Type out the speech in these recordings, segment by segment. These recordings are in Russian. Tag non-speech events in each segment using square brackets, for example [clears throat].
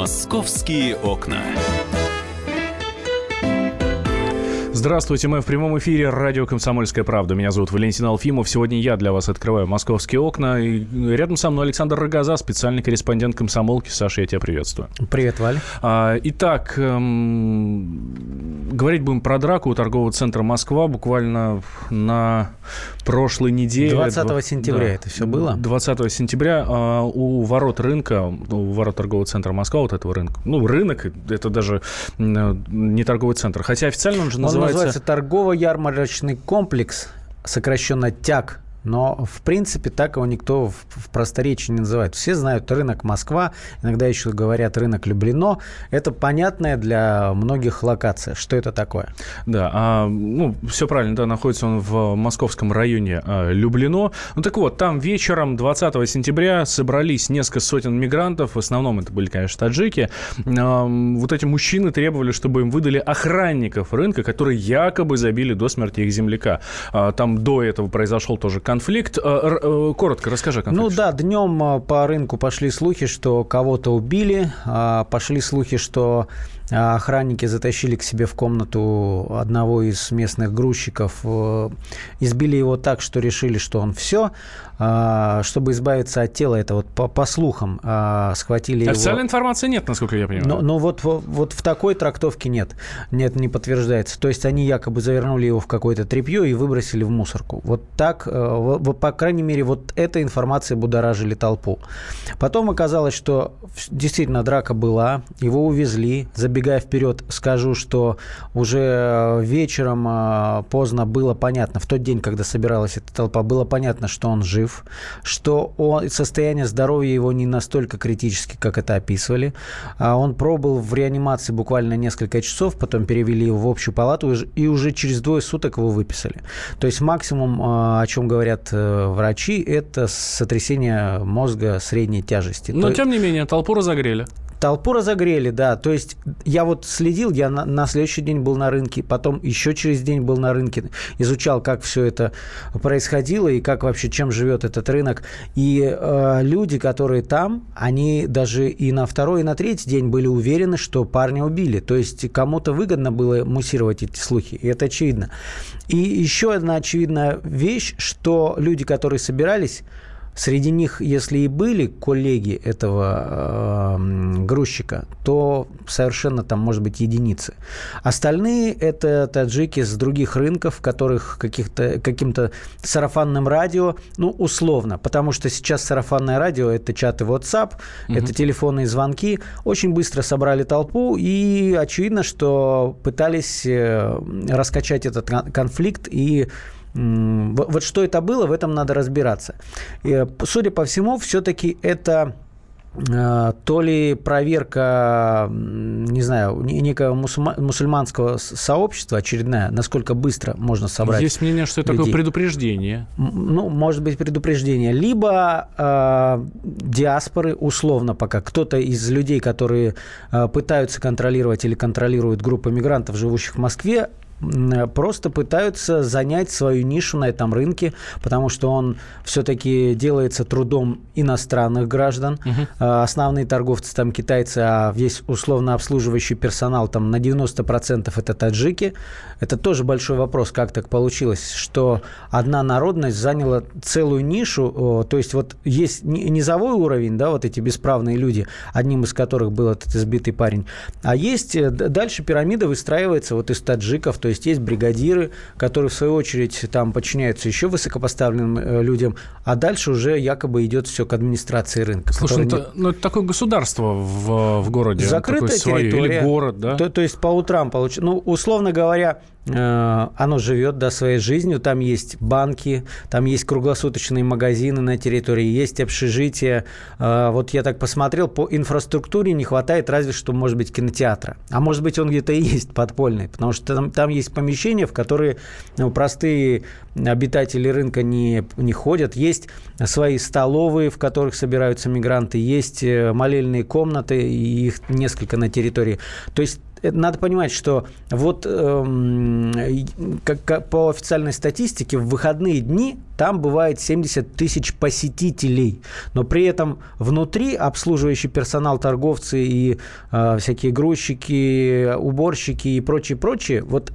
Московские окна. Здравствуйте, мы в прямом эфире радио «Комсомольская правда». Меня зовут Валентин Алфимов. Сегодня я для вас открываю московские окна. И рядом со мной Александр Рогоза, специальный корреспондент «Комсомолки». Саша, я тебя приветствую. Привет, Валь. А, итак, эм, говорить будем про драку у торгового центра «Москва» буквально на прошлой неделе. 20 сентября да, это все было? 20 сентября а, у ворот рынка, у ворот торгового центра «Москва», вот этого рынка. Ну, рынок, это даже не торговый центр. Хотя официально он же называется называется торгово-ярмарочный комплекс, сокращенно ТЯГ но, в принципе, так его никто в, в просторечии не называет. Все знают рынок Москва, иногда еще говорят рынок Люблино. Это понятная для многих локация. Что это такое? Да, а, ну, все правильно, да, находится он в московском районе а, Люблино. Ну, так вот, там вечером 20 сентября собрались несколько сотен мигрантов, в основном это были, конечно, таджики. А, вот эти мужчины требовали, чтобы им выдали охранников рынка, которые якобы забили до смерти их земляка. А, там до этого произошел тоже конфликт. Э, э, коротко расскажи конфликт. Ну да, днем э, по рынку пошли слухи, что кого-то убили, а, пошли слухи, что охранники затащили к себе в комнату одного из местных грузчиков, э, избили его так, что решили, что он все. А, чтобы избавиться от тела, это вот по, по слухам а, схватили Официальной его. информации нет, насколько я понимаю. Но, но вот, вот в такой трактовке нет. Нет, не подтверждается. То есть они якобы завернули его в какое-то тряпье и выбросили в мусорку. Вот так, э, по крайней мере, вот эта информация будоражили толпу. Потом оказалось, что действительно драка была, его увезли, забегали забегая вперед, скажу, что уже э, вечером э, поздно было понятно, в тот день, когда собиралась эта толпа, было понятно, что он жив, что он, состояние здоровья его не настолько критически, как это описывали. А он пробыл в реанимации буквально несколько часов, потом перевели его в общую палату, и уже через двое суток его выписали. То есть максимум, э, о чем говорят врачи, это сотрясение мозга средней тяжести. Но, То... тем не менее, толпу разогрели. Толпу разогрели, да. То есть я вот следил, я на, на следующий день был на рынке, потом еще через день был на рынке, изучал, как все это происходило и как вообще, чем живет этот рынок. И э, люди, которые там, они даже и на второй, и на третий день были уверены, что парня убили. То есть кому-то выгодно было муссировать эти слухи, и это очевидно. И еще одна очевидная вещь, что люди, которые собирались, Среди них, если и были коллеги этого э, грузчика, то совершенно там, может быть, единицы. Остальные – это таджики с других рынков, которых каких-то, каким-то сарафанным радио, ну, условно, потому что сейчас сарафанное радио – это чаты WhatsApp, угу. это телефонные звонки. Очень быстро собрали толпу, и очевидно, что пытались э, раскачать этот конфликт и вот что это было, в этом надо разбираться. И, судя по всему, все-таки это э, то ли проверка, не знаю, некого мусульманского сообщества очередная, насколько быстро можно собрать. Есть мнение, что это людей. такое предупреждение. Ну, может быть, предупреждение. Либо э, диаспоры, условно пока, кто-то из людей, которые э, пытаются контролировать или контролируют группы мигрантов, живущих в Москве, просто пытаются занять свою нишу на этом рынке, потому что он все-таки делается трудом иностранных граждан. Угу. Основные торговцы там китайцы, а весь условно обслуживающий персонал там на 90% это таджики. Это тоже большой вопрос, как так получилось, что одна народность заняла целую нишу, то есть вот есть низовой уровень, да, вот эти бесправные люди, одним из которых был этот избитый парень, а есть э, дальше пирамида выстраивается вот из таджиков, то есть есть бригадиры, которые в свою очередь там подчиняются еще высокопоставленным э, людям, а дальше уже якобы идет все к администрации рынка. Слушай, ну, это, ну, это такое государство в, в городе. Закрытая территория. Или город, да? То, то есть по утрам получается. Ну, условно говоря, оно живет да, своей жизнью. Там есть банки, там есть круглосуточные магазины на территории, есть общежитие. Э, вот я так посмотрел, по инфраструктуре не хватает разве что, может быть, кинотеатра. А может быть, он где-то и есть подпольный, потому что там, там есть помещения, в которые ну, простые обитатели рынка не, не ходят. Есть свои столовые, в которых собираются мигранты, есть э, молельные комнаты, их несколько на территории. То есть надо понимать, что вот эм, как, как по официальной статистике в выходные дни там бывает 70 тысяч посетителей, но при этом внутри обслуживающий персонал, торговцы и э, всякие грузчики, уборщики и прочее, прочее, вот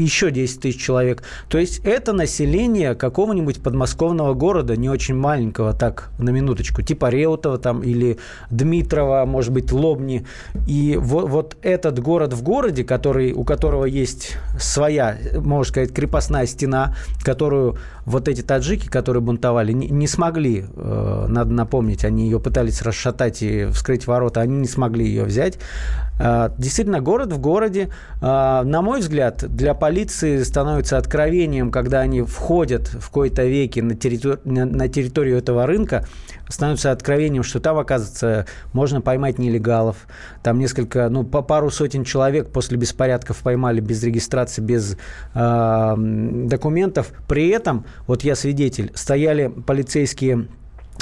еще 10 тысяч человек. То есть это население какого-нибудь подмосковного города, не очень маленького, так, на минуточку, типа Реутова там или Дмитрова, может быть, Лобни. И вот, вот этот город в городе, который, у которого есть своя, можно сказать, крепостная стена, которую вот эти таджики, которые бунтовали, не, не смогли, э, надо напомнить, они ее пытались расшатать и вскрыть ворота, они не смогли ее взять. Э, действительно, город в городе, э, на мой взгляд, для полиции становится откровением, когда они входят в кои-то веки на, территор... на территорию этого рынка, становится откровением, что там, оказывается, можно поймать нелегалов. Там несколько, ну, по пару сотен человек после беспорядков поймали без регистрации, без э, документов. При этом, вот я свидетель, стояли полицейские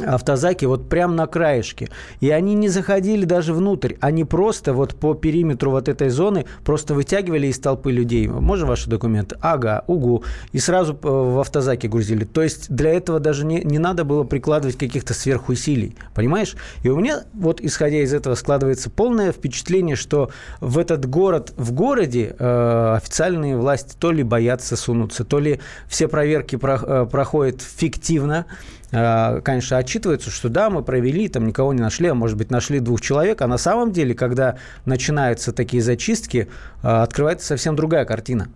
автозаки вот прямо на краешке. И они не заходили даже внутрь. Они просто вот по периметру вот этой зоны просто вытягивали из толпы людей. Можно ваши документы? Ага, угу. И сразу э, в автозаки грузили. То есть для этого даже не, не надо было прикладывать каких-то сверхусилий. Понимаешь? И у меня вот исходя из этого складывается полное впечатление, что в этот город, в городе э, официальные власти то ли боятся сунуться, то ли все проверки про, э, проходят фиктивно, конечно, отчитываются, что да, мы провели, там никого не нашли, а может быть, нашли двух человек, а на самом деле, когда начинаются такие зачистки, э, открывается совсем другая картина.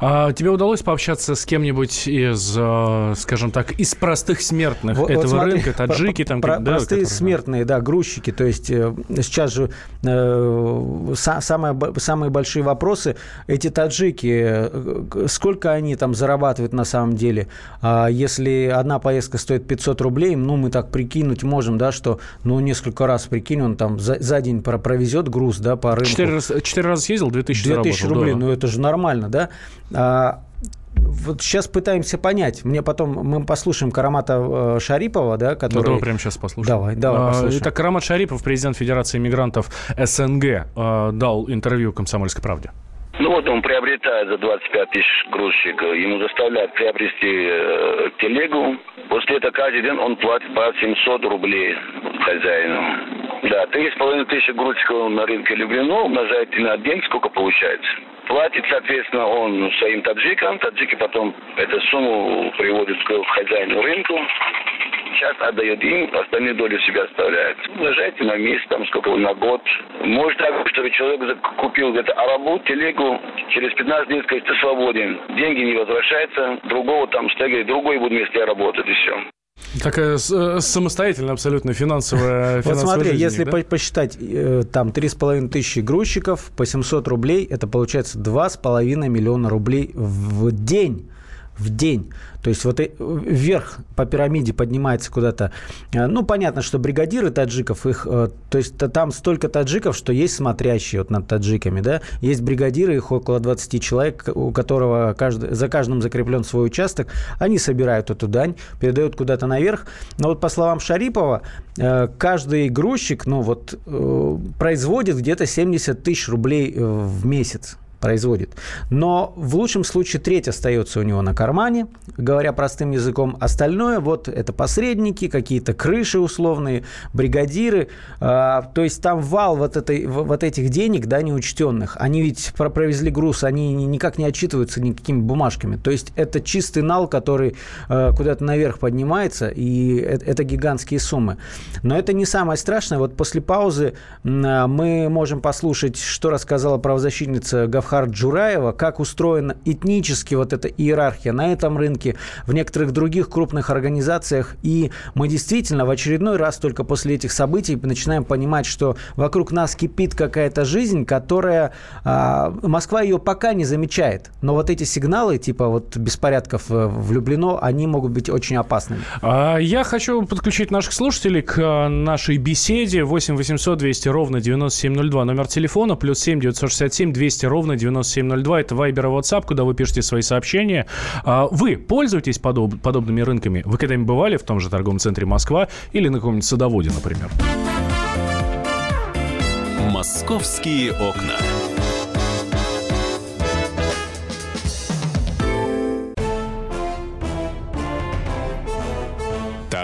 А тебе удалось пообщаться с кем-нибудь из, э, скажем так, из простых смертных вот, этого вот смотри, рынка, таджики там? Про, да, простые которые... смертные, да, грузчики. То есть э, сейчас же э, самые, самые большие вопросы, эти таджики, э, сколько они там зарабатывают на самом деле? А если одна поездка стоит 500 рублей, ну, мы так прикинуть можем, да, что, ну, несколько раз, прикинь, он там за, за день провезет груз, да, по рынку. Четыре, четыре раза съездил, 2000 2000 рублей, да. ну, это же нормально, да? А, вот сейчас пытаемся понять. Мне потом мы послушаем Карамата э, Шарипова, да, который. Ну, давай прямо сейчас послушаем. Давай, давай. А, послушаем. Итак, Карамат Шарипов, президент Федерации мигрантов СНГ, э, дал интервью «Комсомольской правде». Ну вот он приобретает за 25 тысяч грузчик, ему заставляют приобрести э, телегу. После этого каждый день он платит по 700 рублей хозяину. Да, 3,5 тысячи грузчиков на рынке Люблино умножаете на день, сколько получается? Платит, соответственно, он своим таджикам. Таджики потом эту сумму приводят к хозяину рынку. Сейчас отдает им, остальные доли себя оставляет. Умножайте на месяц, там сколько на год. Может так, чтобы человек купил где-то арабу, телегу, через 15 дней сказать, ты свободен. Деньги не возвращаются, другого там стегли, другой будет вместе работать и все. Такая э, самостоятельная абсолютно финансовая [laughs] Вот смотри, жизнь, если да? посчитать, э, там 3,5 тысячи грузчиков по 700 рублей, это получается 2,5 миллиона рублей в день. В день. То есть вот вверх по пирамиде поднимается куда-то. Э, ну, понятно, что бригадиры таджиков, их, э, то есть там столько таджиков, что есть смотрящие вот над таджиками, да, есть бригадиры, их около 20 человек, у которого каждый, за каждым закреплен свой участок, они собирают эту дань, передают куда-то наверх. Но вот по словам Шарипова, э, каждый грузчик, ну вот, производит где-то 70 тысяч рублей в месяц производит. Но в лучшем случае треть остается у него на кармане, говоря простым языком. Остальное вот это посредники, какие-то крыши условные, бригадиры. Э, то есть там вал вот, этой, вот этих денег, да, неучтенных. Они ведь провезли груз, они никак не отчитываются никакими бумажками. То есть это чистый нал, который э, куда-то наверх поднимается, и это, это гигантские суммы. Но это не самое страшное. Вот после паузы э, мы можем послушать, что рассказала правозащитница Гаф Гафхар Джураева, как устроена этнически вот эта иерархия на этом рынке, в некоторых других крупных организациях. И мы действительно в очередной раз только после этих событий начинаем понимать, что вокруг нас кипит какая-то жизнь, которая... А, Москва ее пока не замечает. Но вот эти сигналы, типа вот беспорядков влюблено, они могут быть очень опасными. А, я хочу подключить наших слушателей к э, нашей беседе. 8 800 200 ровно 9702. Номер телефона плюс 7 967 200 ровно 9702. Это Viber и WhatsApp, куда вы пишете свои сообщения. А, вы пользуетесь подоб, подобными рынками? Вы когда-нибудь бывали в том же торговом центре Москва или на каком-нибудь садоводе, например? «Московские окна».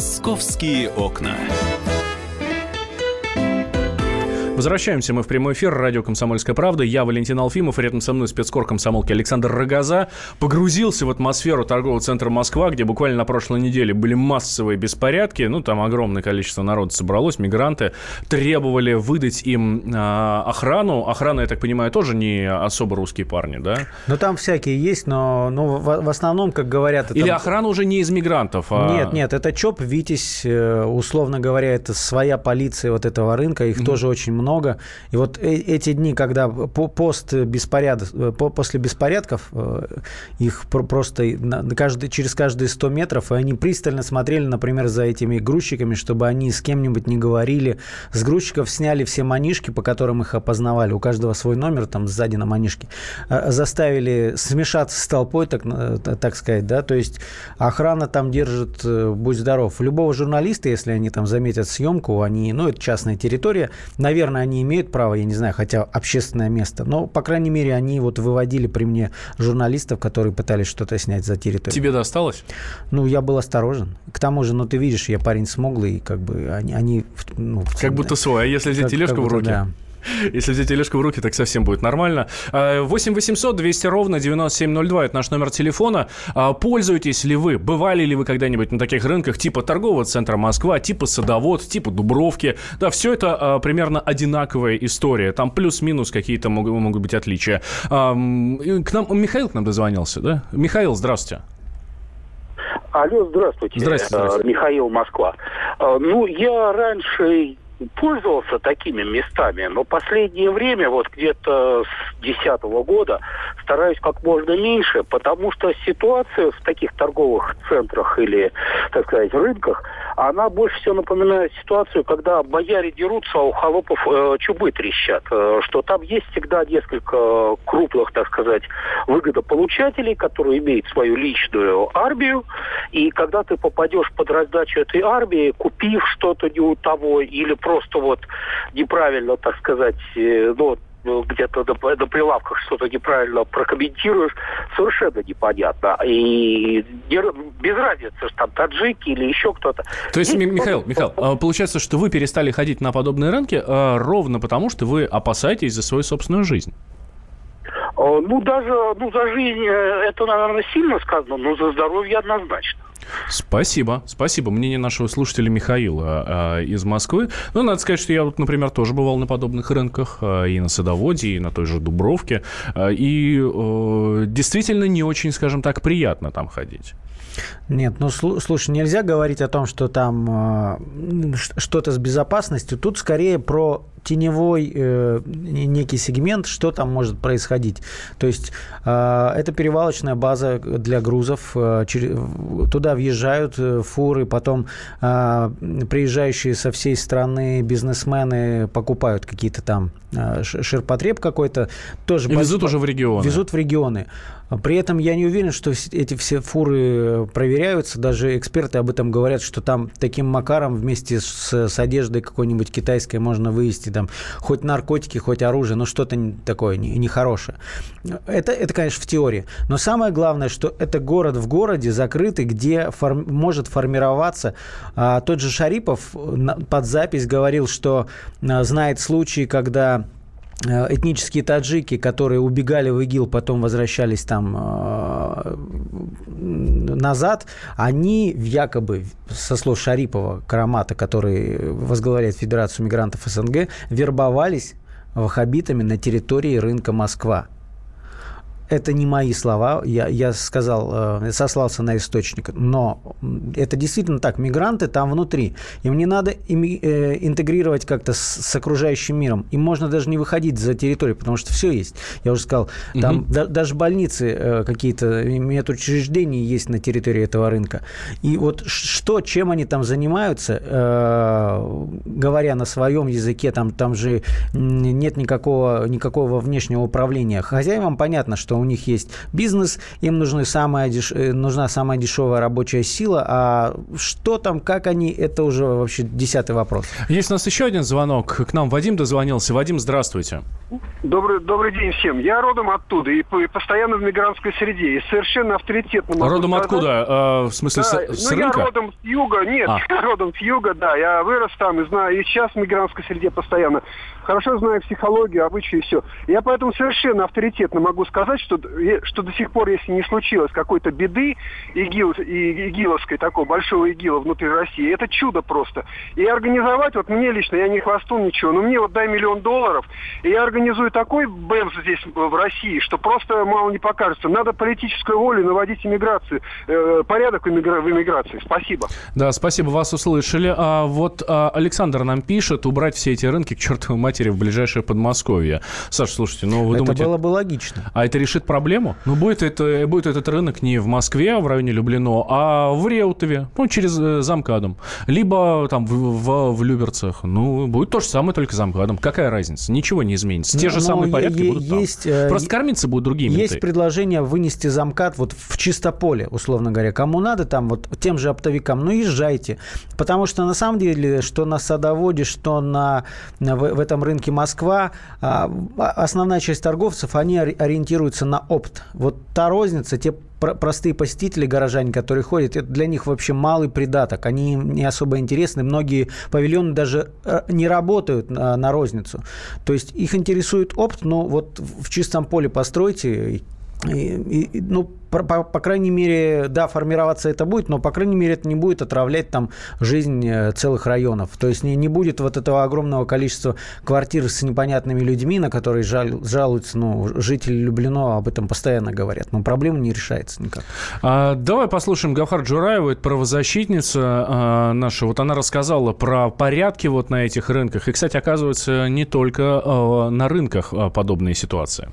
«Московские окна». Возвращаемся мы в прямой эфир. Радио «Комсомольская правда». Я Валентин Алфимов. Рядом со мной спецкор комсомолки Александр Рогоза. Погрузился в атмосферу торгового центра Москва, где буквально на прошлой неделе были массовые беспорядки. Ну, там огромное количество народа собралось. Мигранты требовали выдать им э, охрану. Охрана, я так понимаю, тоже не особо русские парни, да? Ну, там всякие есть, но ну, в, в основном, как говорят... Это... Или охрана уже не из мигрантов? А... Нет, нет, это ЧОП, Витязь, э, условно говоря, это своя полиция вот этого рынка. Их mm-hmm. тоже очень много много. И вот э, эти дни, когда пост беспорядок, э, после беспорядков, э, их просто каждый, через каждые 100 метров, и они пристально смотрели, например, за этими грузчиками, чтобы они с кем-нибудь не говорили. С грузчиков сняли все манишки, по которым их опознавали. У каждого свой номер там сзади на манишке. Заставили смешаться с толпой, так, так сказать, да, то есть охрана там держит, будь здоров. Любого журналиста, если они там заметят съемку, они, ну, это частная территория, наверное, наверное, они имеют право, я не знаю, хотя общественное место, но, по крайней мере, они вот выводили при мне журналистов, которые пытались что-то снять за территорию. Тебе досталось? Ну, я был осторожен. К тому же, ну, ты видишь, я парень смуглый, как бы они... они ну, как будто свой, а если взять тележку в руки? Да. [laughs] Если взять тележку в руки, так совсем будет нормально. 8 800 200 ровно 9702 – это наш номер телефона. А, пользуетесь ли вы, бывали ли вы когда-нибудь на таких рынках типа торгового центра Москва, типа Садовод, типа Дубровки? Да, все это а, примерно одинаковая история. Там плюс-минус какие-то могут, могут быть отличия. К нам Михаил к нам дозвонился, да? Михаил, здравствуйте. Алло, здравствуйте. Здравствуйте. здравствуйте. Михаил Москва. Ну, я раньше пользовался такими местами, но последнее время, вот где-то с 2010 года, стараюсь как можно меньше, потому что ситуация в таких торговых центрах или, так сказать, рынках, она больше всего напоминает ситуацию, когда бояре дерутся, а у холопов э, чубы трещат. Э, что там есть всегда несколько крупных, так сказать, выгодополучателей, которые имеют свою личную армию, и когда ты попадешь под раздачу этой армии, купив что-то не у того или просто вот неправильно, так сказать, э, ну, где-то на, на прилавках что-то неправильно прокомментируешь, совершенно непонятно. И без разницы, что там таджики или еще кто-то. То есть, Здесь Михаил, Михаил, а, получается, что вы перестали ходить на подобные рынки а, ровно потому, что вы опасаетесь за свою собственную жизнь? Ну, даже ну, за жизнь э, это, наверное, сильно сказано, но за здоровье однозначно. Спасибо, спасибо. Мнение нашего слушателя Михаила э, из Москвы. Ну, надо сказать, что я, вот, например, тоже бывал на подобных рынках э, и на Садоводе, и на той же Дубровке. Э, и э, действительно не очень, скажем так, приятно там ходить. Нет, ну слушай, нельзя говорить о том, что там э, что-то с безопасностью. Тут скорее про теневой э, некий сегмент, что там может происходить. То есть э, это перевалочная база для грузов. Э, через, туда въезжают э, фуры, потом э, приезжающие со всей страны бизнесмены покупают какие-то там э, ширпотреб какой-то. Тоже И везут уже в регионы. Везут в регионы. При этом я не уверен, что эти все фуры проверяются. Даже эксперты об этом говорят, что там таким макаром вместе с, с одеждой какой-нибудь китайской можно вывести там хоть наркотики, хоть оружие, но что-то такое нехорошее. Это, это, конечно, в теории. Но самое главное, что это город в городе закрытый, где форм, может формироваться. А, тот же Шарипов под запись говорил, что а, знает случаи, когда Э, этнические таджики, которые убегали в ИГИЛ, потом возвращались там э, назад, они якобы, со слов Шарипова, Карамата, который возглавляет Федерацию мигрантов СНГ, вербовались ваххабитами на территории рынка Москва. Это не мои слова, я, я сказал, э, сослался на источник, но это действительно так, мигранты там внутри, им не надо э, интегрировать как-то с, с окружающим миром, им можно даже не выходить за территорию, потому что все есть. Я уже сказал, там угу. да, даже больницы э, какие-то, медучреждения есть на территории этого рынка. И вот что, чем они там занимаются, э, говоря на своем языке, там, там же нет никакого, никакого внешнего управления. Хозяевам понятно, что у них есть бизнес, им нужны самая деш... Э, нужна самая дешевая рабочая сила, а что там, как они, это уже вообще десятый вопрос. Есть у нас еще один звонок. К нам Вадим дозвонился. Вадим, здравствуйте. Добрый, добрый день всем. Я родом оттуда и постоянно в мигрантской среде. И совершенно авторитетно могу Родом сказать... откуда? А, в смысле, да, с, с ну, рынка? я родом с юга. Нет, а. [laughs] я родом с юга, да. Я вырос там и знаю. И сейчас в мигрантской среде постоянно. Хорошо знаю психологию, обычаи и все. Я поэтому совершенно авторитетно могу сказать, что, что до сих пор, если не случилось какой-то беды игил, и, игиловской, такой большого игила внутри России, это чудо просто. И организовать, вот мне лично, я не хвасту ничего, но мне вот дай миллион долларов, и я организую такой бэмс здесь в России, что просто мало не покажется. Надо политическую волю наводить иммиграцию, э, порядок в иммиграции. Спасибо. Да, спасибо, вас услышали. А вот а, Александр нам пишет, убрать все эти рынки к чертовой матери в ближайшее Подмосковье. Саша, слушайте, ну вы это думаете... Это было бы логично. А это решит проблему? Ну, будет, это, будет этот рынок не в Москве, в районе Люблино, а в Реутове, ну, через э, замкадом. Либо там в, в, в Люберцах. Ну, будет то же самое, только замкадом. Какая разница? Ничего не изменится. Те ну, же самые порядки будут есть, там. Э, Просто кормиться будут другие Есть менты. предложение вынести замкад вот в чистополе, условно говоря. Кому надо там, вот тем же оптовикам, ну, езжайте. Потому что на самом деле, что на садоводе, что на, в, в этом рынке Москва, а, основная часть торговцев, они ориентируются на опт. Вот та розница, те простые посетители, горожане, которые ходят, это для них вообще малый придаток. Они не особо интересны. Многие павильоны даже э, не работают на, на розницу. То есть их интересует опт, но вот в чистом поле постройте и, и, ну, по, по, по крайней мере, да, формироваться это будет, но, по крайней мере, это не будет отравлять там жизнь э, целых районов. То есть не, не будет вот этого огромного количества квартир с непонятными людьми, на которые жаль, жалуются, ну, жители Люблино об этом постоянно говорят. Но проблема не решается никак. А, давай послушаем Гавхар Джураева, это правозащитница а, наша. Вот она рассказала про порядки вот на этих рынках. И, кстати, оказывается, не только а, на рынках а, подобные ситуации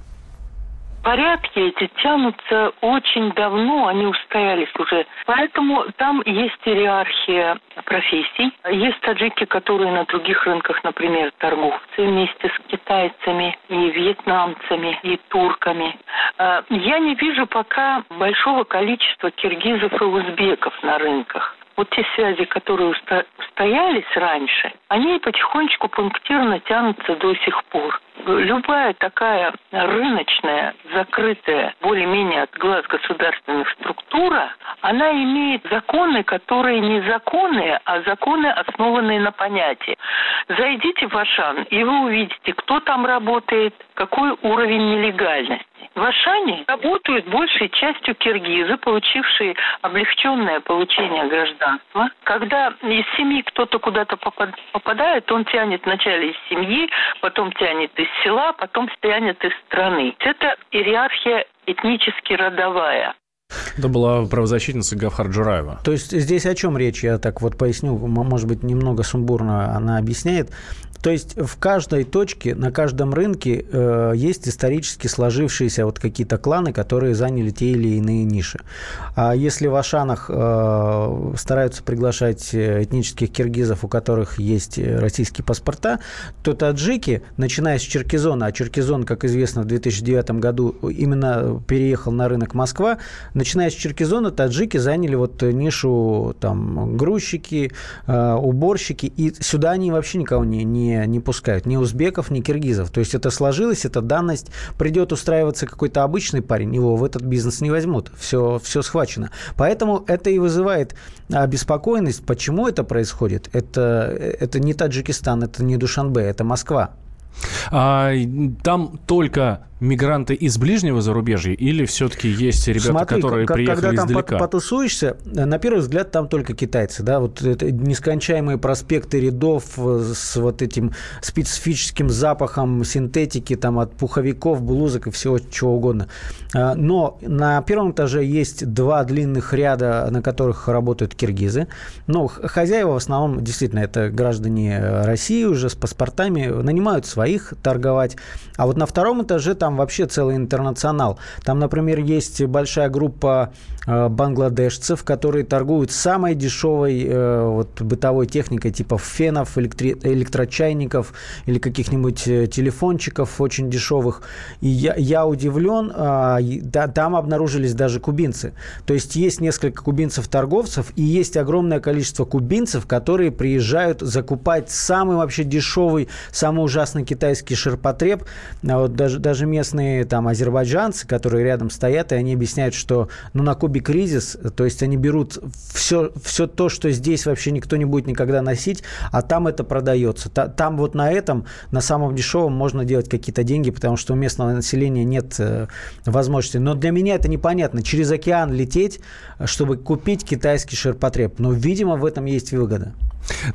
порядки эти тянутся очень давно, они устоялись уже. Поэтому там есть иерархия профессий. Есть таджики, которые на других рынках, например, торговцы вместе с китайцами и вьетнамцами и турками. А, я не вижу пока большого количества киргизов и узбеков на рынках вот те связи, которые устоялись раньше, они потихонечку пунктирно тянутся до сих пор. Любая такая рыночная, закрытая, более-менее от глаз государственных структура, она имеет законы, которые не законы, а законы, основанные на понятии. Зайдите в Ашан, и вы увидите, кто там работает, какой уровень нелегальности. В Ашане работают большей частью киргизы, получившие облегченное получение гражданства. Когда из семьи кто-то куда-то попадает, он тянет вначале из семьи, потом тянет из села, потом тянет из страны. Это иерархия этнически родовая. Это была правозащитница Гавхар Джураева. То есть здесь о чем речь? Я так вот поясню, может быть, немного сумбурно она объясняет. То есть в каждой точке, на каждом рынке э, есть исторически сложившиеся вот какие-то кланы, которые заняли те или иные ниши. А если в Ашанах э, стараются приглашать этнических киргизов, у которых есть российские паспорта, то таджики, начиная с Черкизона, а Черкизон, как известно, в 2009 году именно переехал на рынок Москва, начиная с Черкизона, таджики заняли вот нишу там грузчики, э, уборщики, и сюда они вообще никого не, не не, пускают. Ни узбеков, ни киргизов. То есть это сложилось, это данность. Придет устраиваться какой-то обычный парень, его в этот бизнес не возьмут. Все, все схвачено. Поэтому это и вызывает обеспокоенность. Почему это происходит? Это, это не Таджикистан, это не Душанбе, это Москва. А, там только мигранты из ближнего зарубежья или все-таки есть ребята, Смотри, которые как, приехали когда там издалека? потусуешься, на первый взгляд там только китайцы, да, вот это нескончаемые проспекты рядов э, с вот этим специфическим запахом синтетики, там от пуховиков, блузок и всего чего угодно. А, Но на первом этаже есть два длинных ряда, на которых работают киргизы. Но хозяева в основном действительно это граждане России уже с паспортами, нанимают своих торговать. А вот на втором этаже там вообще целый интернационал. Там, например, есть большая группа э, бангладешцев, которые торгуют самой дешевой э, вот, бытовой техникой, типа фенов, электри- электрочайников или каких-нибудь э, телефончиков очень дешевых. И я, я удивлен, да, там обнаружились даже кубинцы. То есть есть несколько кубинцев-торговцев и есть огромное количество кубинцев, которые приезжают закупать самый вообще дешевый, самый ужасный китайский ширпотреб. А вот даже, даже местные там азербайджанцы, которые рядом стоят, и они объясняют, что ну, на Кубе кризис, то есть они берут все, все то, что здесь вообще никто не будет никогда носить, а там это продается. Та- Там вот на этом, на самом дешевом можно делать какие-то деньги, потому что у местного населения нет э, возможности. Но для меня это непонятно. Через океан лететь, чтобы купить китайский ширпотреб. Но, видимо, в этом есть выгода.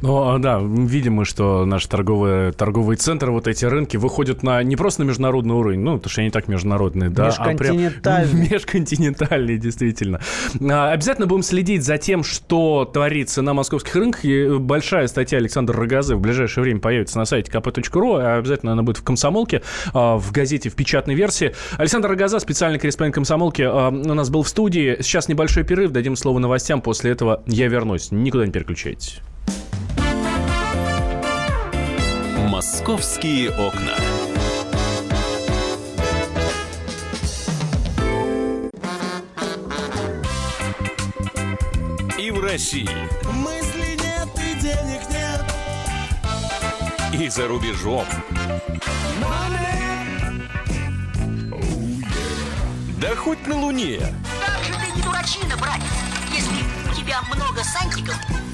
Ну, да, видим мы, что наши торговые, торговые центры, вот эти рынки выходят на не просто на международный уровень, ну, потому что они так международные, да, а прям межконтинентальные, [laughs] действительно. А, Обязательно будем следить за тем, что творится на московских рынках. И большая статья Александра Рогозы в ближайшее время появится на сайте kp.ru, а обязательно она будет в «Комсомолке», в газете в печатной версии. Александр Рогоза, специальный корреспондент «Комсомолки», у нас был в студии. Сейчас небольшой перерыв, дадим слово новостям, после этого я вернусь. Никуда не переключайтесь. «Московские окна». И в России. Мысли нет и денег нет. И за рубежом. Да хоть на Луне. Как же ты не дурачина, братец, если у тебя много сантиков,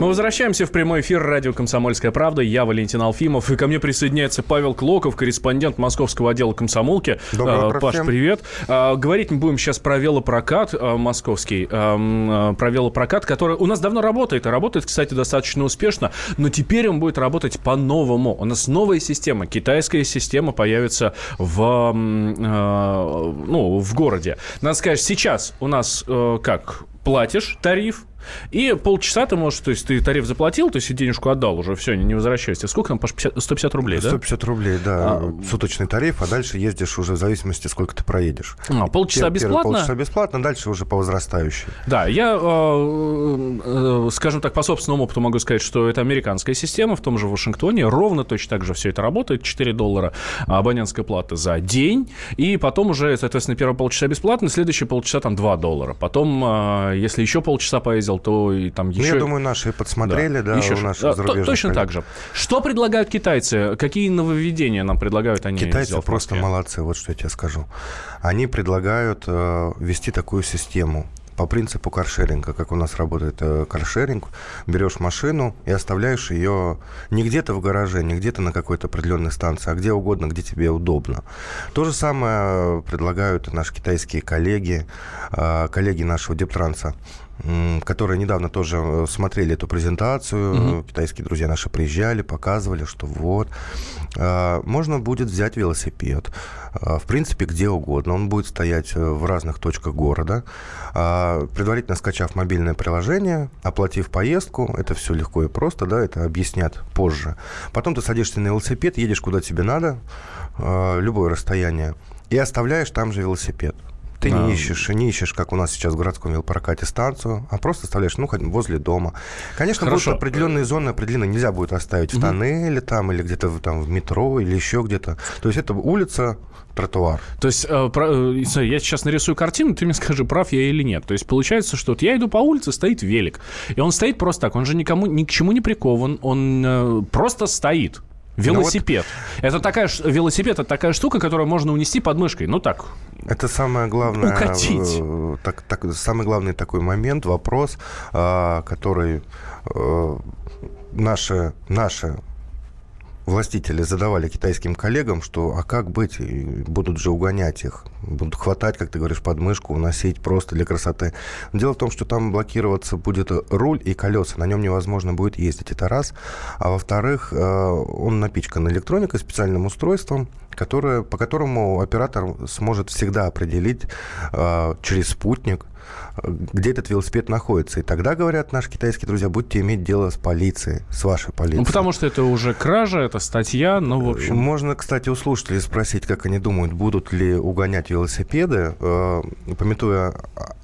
Мы возвращаемся в прямой эфир радио «Комсомольская правда». Я Валентин Алфимов. И ко мне присоединяется Павел Клоков, корреспондент московского отдела «Комсомолки». Доброе А, Паш, всем. привет. А, Говорить мы будем сейчас про велопрокат а, московский. Про велопрокат, который у нас давно работает. И работает, кстати, достаточно успешно. Но теперь он будет работать по-новому. У нас новая система. Китайская система появится в, ну, в городе. Надо сказать, сейчас у нас э, как? Платишь тариф, и полчаса ты можешь, то есть ты тариф заплатил, то есть денежку отдал уже, все, не возвращайся. Сколько там, Паш, 50 150 рублей, да? 150 рублей, да, А. суточный тариф, а дальше ездишь уже в зависимости, сколько ты проедешь. А, полчаса Пер- бесплатно? Полчаса бесплатно, дальше уже по возрастающей. Да, я, э, э, скажем так, по собственному опыту могу сказать, что это американская система в том же Вашингтоне. Ровно точно так же все это работает. 4 доллара абонентская плата за день. И потом уже, соответственно, первые полчаса бесплатно, следующие полчаса там 2 доллара. Потом, э, если еще полчаса поездил, то и там Ну, еще... я думаю, наши подсмотрели, да, еще у наших да, Точно коллег. так же. Что предлагают китайцы? Какие нововведения нам предлагают они? Китайцы просто молодцы, вот что я тебе скажу. Они предлагают э, ввести такую систему по принципу каршеринга, как у нас работает э, каршеринг. Берешь машину и оставляешь ее не где-то в гараже, не где-то на какой-то определенной станции, а где угодно, где тебе удобно. То же самое предлагают наши китайские коллеги, э, коллеги нашего Дептранса которые недавно тоже э, смотрели эту презентацию. Китайские друзья наши приезжали, показывали, что вот. э, Можно будет взять велосипед, э, в принципе, где угодно. Он будет стоять э, в разных точках города. А, Предварительно скачав мобильное приложение, оплатив поездку, это все легко и просто, да, это объяснят позже. Потом ты садишься на велосипед, едешь куда тебе надо, любое расстояние, и оставляешь там же велосипед. Ты не ищешь, не ищешь, как у нас сейчас в городском велопрокате, станцию, а просто оставляешь, ну, хоть возле дома. Конечно, Хорошо. будут определенные зоны определенно нельзя будет оставить в тоннеле там или где-то там в метро или еще где-то. То есть это улица, тротуар. То есть, э, про- э, я сейчас нарисую картину, ты мне скажи, прав я или нет. То есть, получается, что вот я иду по улице, стоит велик. И он стоит просто так, он же никому, ни к чему не прикован, он э, просто стоит. Велосипед. Это такая велосипед это такая штука, которую можно унести под мышкой. Ну так. Это самое главное. Укатить. э, Так, так, самый главный такой момент, вопрос, а, который э, наши, наши властители задавали китайским коллегам, что а как быть, будут же угонять их, будут хватать, как ты говоришь, подмышку, уносить просто для красоты. Дело в том, что там блокироваться будет руль и колеса, на нем невозможно будет ездить, это раз. А во-вторых, э, он напичкан электроникой, специальным устройством, которое, по которому оператор сможет всегда определить э, через спутник, где этот велосипед находится. И тогда, говорят наши китайские друзья, будете иметь дело с полицией, с вашей полицией. Ну, потому что это уже кража, это статья, ну, в общем... Можно, кстати, у слушателей спросить, как они думают, будут ли угонять велосипеды, э, пометуя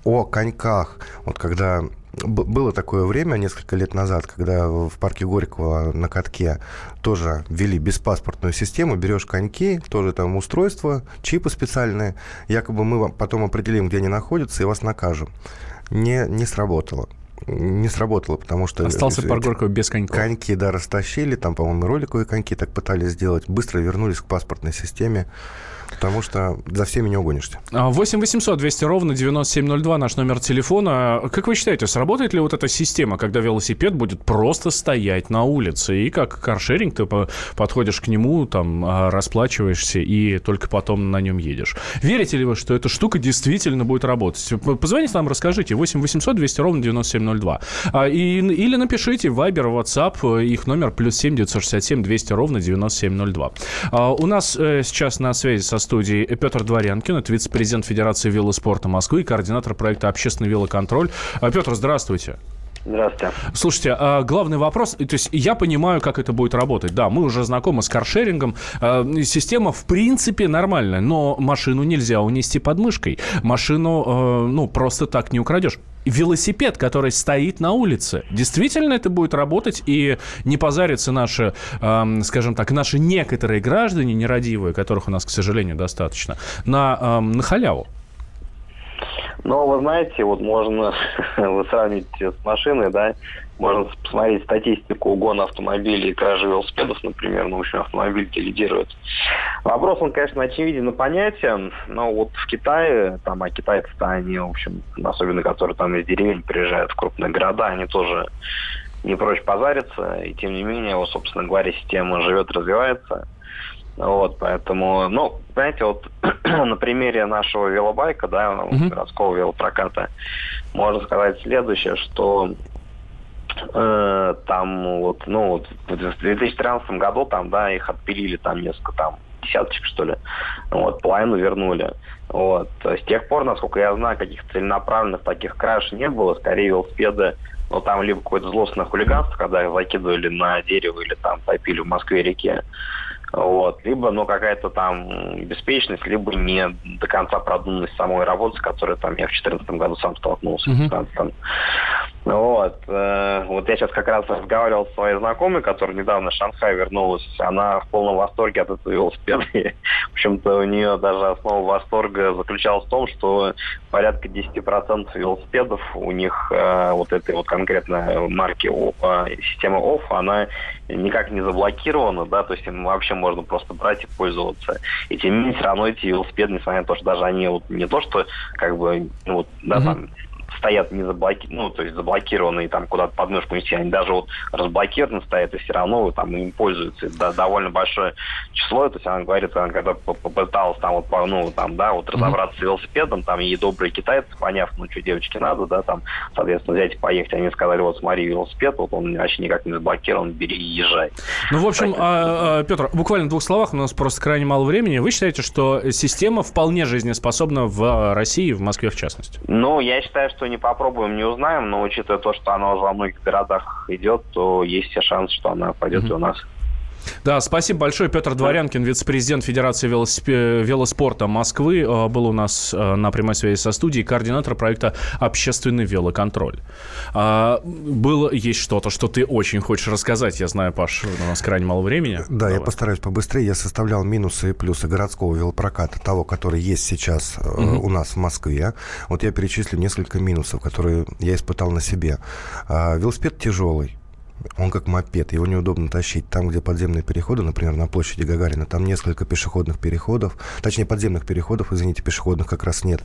о коньках. Вот когда было такое время, несколько лет назад, когда в парке Горького на катке тоже ввели беспаспортную систему, берешь коньки, тоже там устройство, чипы специальные, якобы мы вам потом определим, где они находятся, и вас накажем. Не, не сработало. Не сработало, потому что... Остался парк Горького без коньков. Коньки, да, растащили, там, по-моему, роликовые коньки так пытались сделать, быстро вернулись к паспортной системе, потому что за всеми не угонишься. А, 8 800 200 ровно 9702 наш номер телефона. Как вы считаете, сработает ли вот эта система, когда велосипед будет просто стоять на улице? И как каршеринг, ты по- подходишь к нему, там, а, расплачиваешься и только потом на нем едешь. Верите ли вы, что эта штука действительно будет работать? Позвоните нам, расскажите. 8 800 200 ровно 9702. А, и, или напишите Viber, WhatsApp, э, их номер плюс 7 967 200 ровно 9702. А, у нас э, сейчас на связи со студией Петр Дворянкин, это вице-президент Федерации велоспорта Москвы и координатор проекта «Общественный велоконтроль». А, Петр, здравствуйте. Здравствуйте. Слушайте, а главный вопрос, то есть я понимаю, как это будет работать. Да, мы уже знакомы с каршерингом. А, Система, в принципе, нормальная, но машину нельзя унести под мышкой. Машину, э, ну, просто так не украдешь. Велосипед, который стоит на улице, действительно это будет работать и не позарятся наши, эм, скажем так, наши некоторые граждане нерадивые, которых у нас, к сожалению, достаточно, на, на халяву. Ну, вы знаете, вот можно [laughs] вы сравнить с машиной, да, можно посмотреть статистику угона автомобилей и кражи велосипедов, например, ну, в общем, автомобиль лидирует. Вопрос, он, конечно, очевиден и понятен, но вот в Китае, там, а китайцы-то они, в общем, особенно которые там из деревень приезжают в крупные города, они тоже не прочь позариться, и тем не менее, вот, собственно говоря, система живет, развивается. Вот, поэтому, ну, знаете, вот [clears throat] на примере нашего велобайка, да, Мгм. городского велопроката, можно сказать следующее, что э, там вот, ну, вот в 2013 году там, да, их отпилили там несколько там десяточек, что ли. Вот, половину вернули. Вот. С тех пор, насколько я знаю, каких-то целенаправленных таких краж не было. Скорее, велосипеды, ну, там либо какое-то злостное хулиганство, когда их закидывали на дерево или там топили в Москве-реке. Вот. Либо, ну, какая-то там беспечность, либо не до конца продуманность самой работы, с которой там я в 2014 году сам столкнулся. В 15-м. Вот. э, Вот я сейчас как раз разговаривал с своей знакомой, которая недавно в Шанхай вернулась. Она в полном восторге от этого велосипеда. [laughs] В общем-то, у нее даже основа восторга заключалась в том, что порядка 10% велосипедов у них э, вот этой вот конкретной марки э, системы OFF, она никак не заблокирована, да, то есть им вообще можно просто брать и пользоваться. И тем не менее, все равно эти велосипеды, несмотря на то, что даже они вот не то, что как бы, ну, вот, да, Мгм. там, стоят не заблоки... ну, то есть заблокированные там куда-то подмышку нести, они даже вот разблокированы стоят, и все равно там им пользуются. Да, довольно большое число, то есть она говорит, она когда по- попыталась там вот, ну, там, да, вот разобраться с велосипедом, там, и добрые китайцы, поняв, ну, что девочке надо, да, там, соответственно, взять и поехать, они сказали, вот, смотри, велосипед, вот он вообще никак не заблокирован, бери и езжай. Ну, в общем, а, а, Петр, буквально в двух словах, у нас просто крайне мало времени. Вы считаете, что система вполне жизнеспособна в России, в Москве в частности? Ну, я считаю, что не попробуем, не узнаем, но учитывая то, что она уже во многих городах идет, то есть все шансы, что она пойдет и у нас. Да, спасибо большое. Петр Дворянкин, вице-президент Федерации велосипе- велоспорта Москвы, э, был у нас э, на прямой связи со студией, координатор проекта «Общественный велоконтроль». А, было, есть что-то, что ты очень хочешь рассказать. Я знаю, Паш, у нас крайне мало времени. Да, я постараюсь побыстрее. Я составлял минусы и плюсы городского велопроката, того, который есть сейчас Мгм. у нас в Москве. Вот я перечислю несколько минусов, которые я испытал на себе. А, велосипед тяжелый. Он как мопед, его неудобно тащить. Там, где подземные переходы, например, на площади Гагарина, там несколько пешеходных переходов, точнее, подземных переходов, извините, пешеходных как раз нет.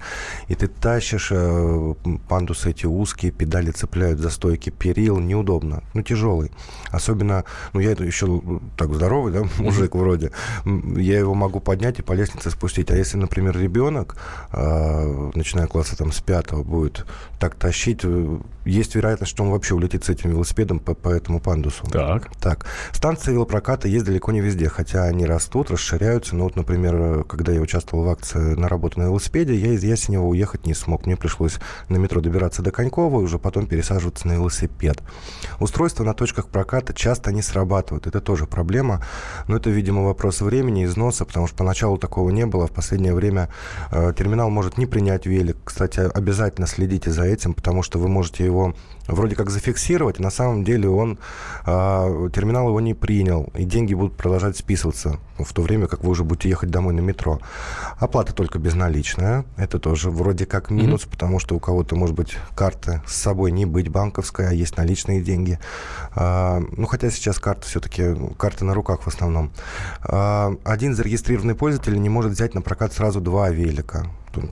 И ты тащишь, э, пандусы эти узкие, педали цепляют за стойки перил, неудобно, ну, тяжелый. Особенно, ну, я это еще так здоровый, да, [laughs] мужик вроде, я его могу поднять и по лестнице спустить. А если, например, ребенок, э, начиная класса там с пятого, будет так тащить, э, есть вероятность, что он вообще улетит с этим велосипедом по, по этому пандусу. Так. Так. Станции велопроката есть далеко не везде, хотя они растут, расширяются. Но вот, например, когда я участвовал в акции на работу на велосипеде, я из Ясенева уехать не смог. Мне пришлось на метро добираться до Конькова и уже потом пересаживаться на велосипед. Устройства на точках проката часто не срабатывают. Это тоже проблема. Но это, видимо, вопрос времени, износа, потому что поначалу такого не было. В последнее время э, терминал может не принять велик. Кстати, обязательно следите за этим, потому что вы можете его вроде как зафиксировать, а на самом деле он, э, терминал его не принял, и деньги будут продолжать списываться в то время, как вы уже будете ехать домой на метро. Оплата только безналичная, это тоже вроде как минус, потому что у кого-то, может быть, карты с собой не быть банковская, а есть наличные деньги. А, ну, хотя сейчас карты все-таки, карты на руках в основном. А, один зарегистрированный пользователь не может взять на прокат сразу два велика.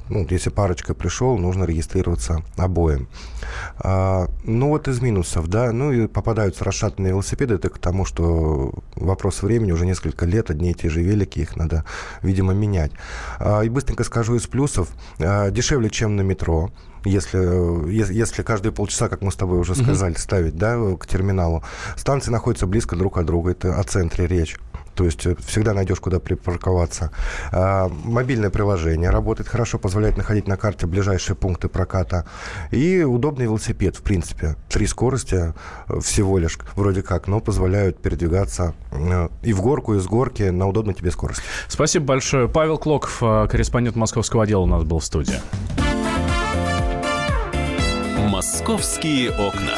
Ну, если парочка пришел, нужно регистрироваться обоим. А, ну, вот из минусов, да. Ну, и попадаются расшатанные велосипеды. Это к тому, что вопрос времени, уже несколько лет одни и те же велики, их надо, видимо, менять. А, и быстренько скажу из плюсов. А, дешевле, чем на метро если, если, если каждые полчаса, как мы с тобой уже сказали, ставить да, к терминалу. Станции находятся близко друг от друга, это о центре речь. То есть э, всегда найдешь, куда припарковаться. А, мобильное приложение работает хорошо, позволяет находить на карте ближайшие пункты проката. И удобный велосипед, в принципе. Три скорости э, всего лишь, вроде как, но позволяют передвигаться э, и в горку, и с горки на удобной тебе скорости. Спасибо большое. Павел Клоков, корреспондент московского отдела у нас был в студии. «Московские окна».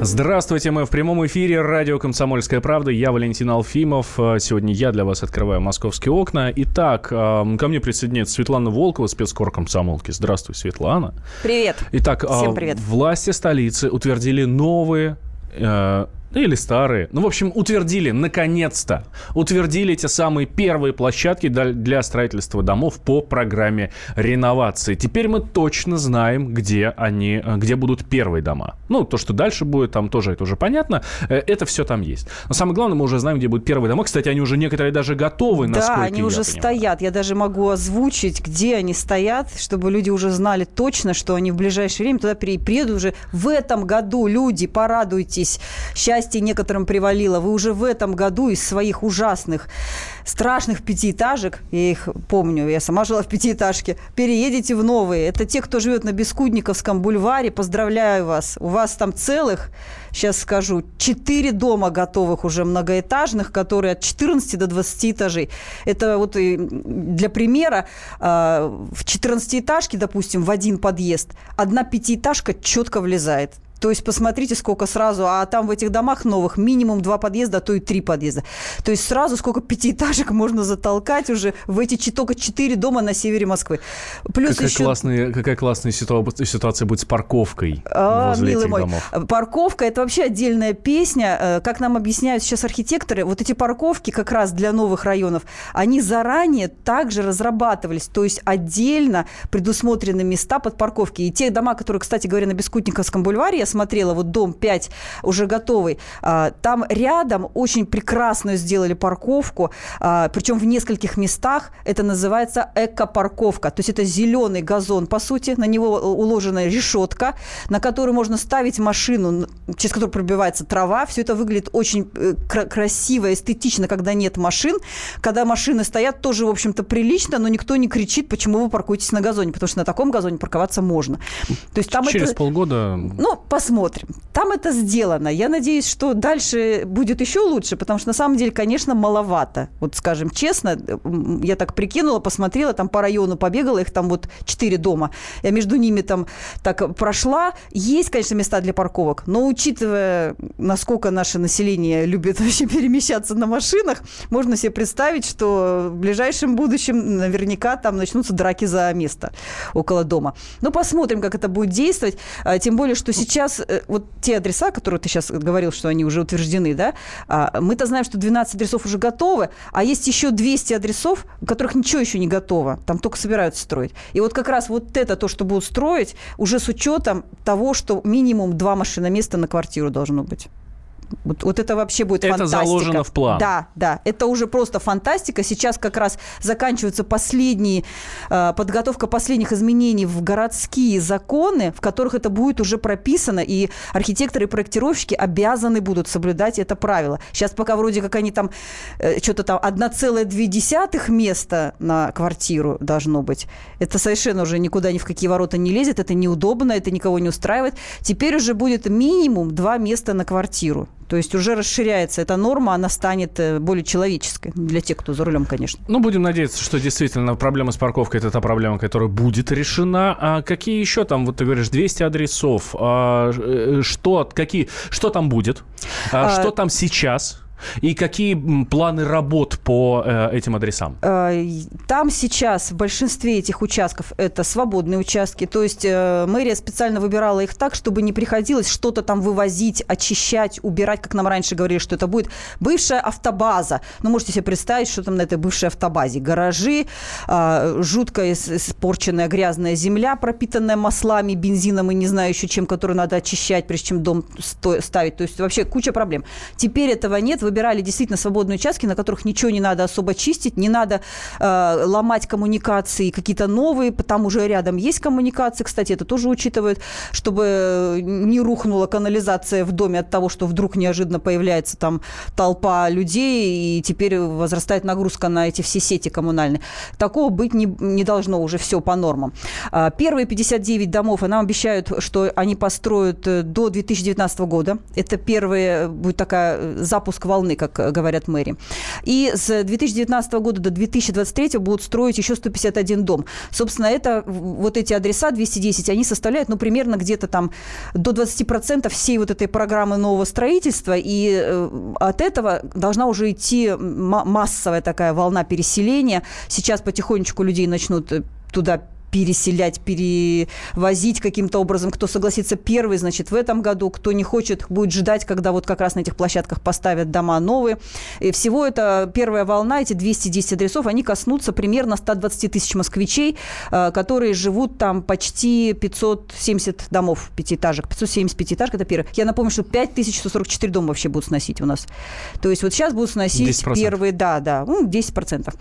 Здравствуйте, мы в прямом эфире радио «Комсомольская правда». Я Валентин Алфимов. Э, Сегодня я для вас открываю московские окна. Итак, э, ко мне присоединяется Светлана Волкова, спецкор комсомолки. Здравствуй, Светлана. Привет. Итак, э, Всем привет. власти столицы утвердили новые или старые. Ну, в общем, утвердили, наконец-то, утвердили те самые первые площадки для, строительства домов по программе реновации. Теперь мы точно знаем, где они, э, где будут первые дома. Ну, то, что дальше будет, там тоже это уже понятно. Э, Это все там есть. Но самое главное, мы уже знаем, где будут первые дома. Кстати, они уже некоторые даже готовы, насколько Да, они я уже понимаю. стоят. Я даже могу озвучить, где они стоят, чтобы люди уже знали точно, что они в ближайшее время туда при- приедут уже в этом году. Люди, порадуйтесь. Счастье некоторым привалило. Вы уже в этом году из своих ужасных, страшных пятиэтажек, я их помню, я сама жила в пятиэтажке, переедете в новые. Это те, кто живет на Бескудниковском бульваре. Поздравляю вас. У вас там целых, сейчас скажу, четыре дома готовых уже многоэтажных, которые от 14 до 20 этажей. Это вот для примера, э, в 14-этажке, допустим, в один подъезд, одна пятиэтажка четко влезает. То есть посмотрите, сколько сразу, а там в этих домах новых минимум два подъезда, а то и три подъезда. То есть сразу сколько пятиэтажек [laughs] можно затолкать уже в эти только четыре дома на севере Москвы. Плюс какая, еще... классная, какая классная ситуа- ситуация будет с парковкой А, возле милый этих мой, домов. парковка – это вообще отдельная песня. Э, Как нам объясняют сейчас архитекторы, вот эти парковки как раз для новых районов, они заранее также разрабатывались, то есть отдельно предусмотрены места под парковки. И те дома, которые, кстати говоря, на Бескутниковском бульваре смотрела, вот дом 5 уже готовый, а, там рядом очень прекрасно сделали парковку, а, причем в нескольких местах это называется эко-парковка. То есть это зеленый газон, по сути, на него уложена решетка, на которую можно ставить машину, через которую пробивается трава. Все это выглядит очень э, красиво, эстетично, когда нет машин. Когда машины стоят, тоже, в общем-то, прилично, но никто не кричит, почему вы паркуетесь на газоне, потому что на таком газоне парковаться можно. То есть там Через это... полгода... Ну, посмотрим. Там это сделано. Я надеюсь, что дальше будет еще лучше, потому что на самом деле, конечно, маловато. Вот скажем честно, я так прикинула, посмотрела, там по району побегала, их там вот четыре дома. Я между ними там так прошла. Есть, конечно, места для парковок, но учитывая, насколько наше население любит [laughs] вообще перемещаться на машинах, можно себе представить, что в ближайшем будущем наверняка там начнутся драки за место около дома. Ну, посмотрим, как это будет действовать. А, тем более, что сейчас э, вот те адреса, которые ты сейчас говорил, что они уже утверждены, да, а, мы-то знаем, что 12 адресов уже готовы, а есть еще 200 адресов, у которых ничего еще не готово, там только собираются строить. И вот как раз вот это то, что будут строить, уже с учетом того, что минимум два машиноместа на квартиру должно быть. Вот, вот это вообще будет это фантастика. Это заложено в план. Да, да. Это уже просто фантастика. Сейчас как раз заканчиваются последние, э, подготовка последних изменений в городские законы, в которых это будет уже прописано, и архитекторы и проектировщики обязаны будут соблюдать это правило. Сейчас пока вроде как они там, э, что-то там 1,2 места на квартиру должно быть. Это совершенно уже никуда ни в какие ворота не лезет, это неудобно, это никого не устраивает. Теперь уже будет минимум два места на квартиру. То есть уже расширяется эта норма, она станет э, более человеческой для тех, кто за рулем, конечно. Ну, будем надеяться, что действительно проблема с парковкой – это та проблема, которая будет решена. А какие еще там, вот ты говоришь, 200 адресов, а, э, что, какие, что там будет, а, а, что там сейчас? И какие планы работ по э, этим адресам? Э, там сейчас в большинстве этих участков это свободные участки. То есть э, мэрия специально выбирала их так, чтобы не приходилось что-то там вывозить, очищать, убирать, как нам раньше говорили, что это будет бывшая автобаза. Ну, можете себе представить, что там на этой бывшей автобазе. Гаражи, жуткая испорченная грязная земля, пропитанная маслами, бензином и не знаю еще чем, которую надо очищать, прежде чем дом ставить. То есть вообще куча проблем. Теперь этого нет выбирали действительно свободные участки, на которых ничего не надо особо чистить, не надо э, ломать коммуникации, какие-то новые, там уже рядом есть коммуникации, кстати, это тоже учитывают, чтобы не рухнула канализация в доме от того, что вдруг неожиданно появляется там толпа людей, и теперь возрастает нагрузка на эти все сети коммунальные. Такого быть не, не должно уже все по нормам. А, первые 59 домов, нам обещают, что они построят э, до 2019 года. Это первый будет такая э, запуск волны волны, как э, говорят мэри. И с 2019 года до 2023 будут строить еще 151 дом. Собственно, это вот эти адреса 210, они составляют, ну, примерно где-то там до 20% всей вот этой программы нового строительства. И э, от этого должна уже идти массовая такая волна переселения. Сейчас потихонечку людей начнут э, туда переселять, перевозить каким-то образом. Кто согласится первый, значит, в этом году. Кто не хочет, будет ждать, когда вот как раз на этих площадках поставят дома новые. И всего это первая волна, эти 210 адресов, они коснутся примерно 120 тысяч москвичей, э, которые живут там почти 570 домов пятиэтажек. 570 пятиэтажек – это первое. Я напомню, что 5144 дома вообще будут сносить у нас. То есть вот сейчас будут сносить 10%. первые, да, да, ну, 10%.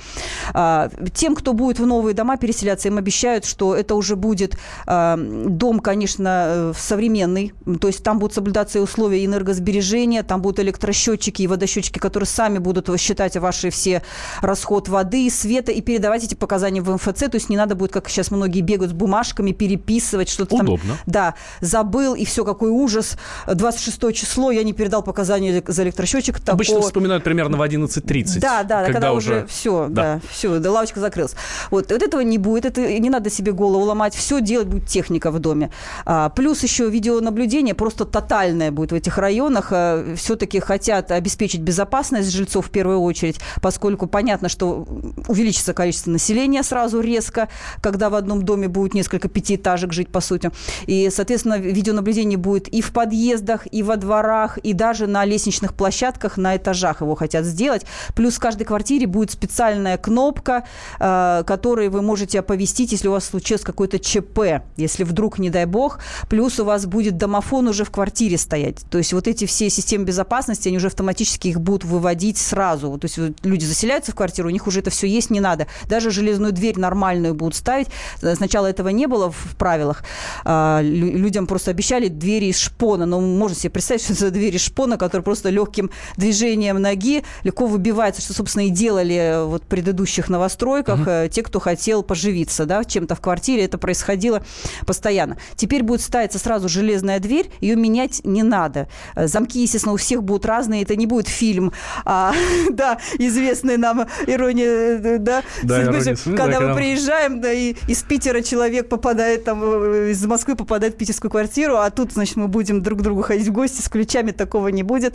А, тем, кто будет в новые дома переселяться, им обещают обещают, что это уже будет э, дом, конечно, э, современный, то есть там будут соблюдаться и условия энергосбережения, там будут электросчетчики и водосчетчики, которые сами будут считать ваши все расход воды, света и передавать эти показания в МФЦ, то есть не надо будет, как сейчас многие бегают с бумажками, переписывать что-то Удобно. там. Да, забыл, и все, какой ужас. 26 число, я не передал показания за электросчетчик. Такого... Обычно вспоминают примерно в 11.30. Да, да, когда, когда уже все, да, да все, да, лавочка закрылась. Вот, вот этого не будет, это не надо надо себе голову ломать, все делать будет техника в доме. А, плюс еще видеонаблюдение просто тотальное будет в этих районах. А, все-таки хотят обеспечить безопасность жильцов в первую очередь, поскольку понятно, что увеличится количество населения сразу резко, когда в одном доме будет несколько пятиэтажек жить, по сути. И, соответственно, видеонаблюдение будет и в подъездах, и во дворах, и даже на лестничных площадках, на этажах его хотят сделать. Плюс в каждой квартире будет специальная кнопка, э, которой вы можете оповестить, если у вас случилось какое-то ЧП, если вдруг, не дай бог, плюс у вас будет домофон уже в квартире стоять. То есть вот эти все системы безопасности, они уже автоматически их будут выводить сразу. То есть вот люди заселяются в квартиру, у них уже это все есть, не надо. Даже железную дверь нормальную будут ставить. Сначала этого не было в правилах. А, людям просто обещали двери из шпона. Но можно себе представить, [laughs] что это двери из шпона, которые просто легким движением ноги легко выбиваются, что, собственно, и делали вот в предыдущих новостройках uh-huh. те, кто хотел поживиться да, чем-то в квартире. Это происходило постоянно. Теперь будет ставиться сразу железная дверь, ее менять не надо. Замки, естественно, у всех будут разные. Это не будет фильм, а, [laughs] да, известный нам ирония, э, да, да ирония, когда да, мы приезжаем, да, и из Питера человек попадает там, э, из Москвы попадает в питерскую квартиру, а тут, значит, мы будем друг к другу ходить в гости с ключами, такого не будет.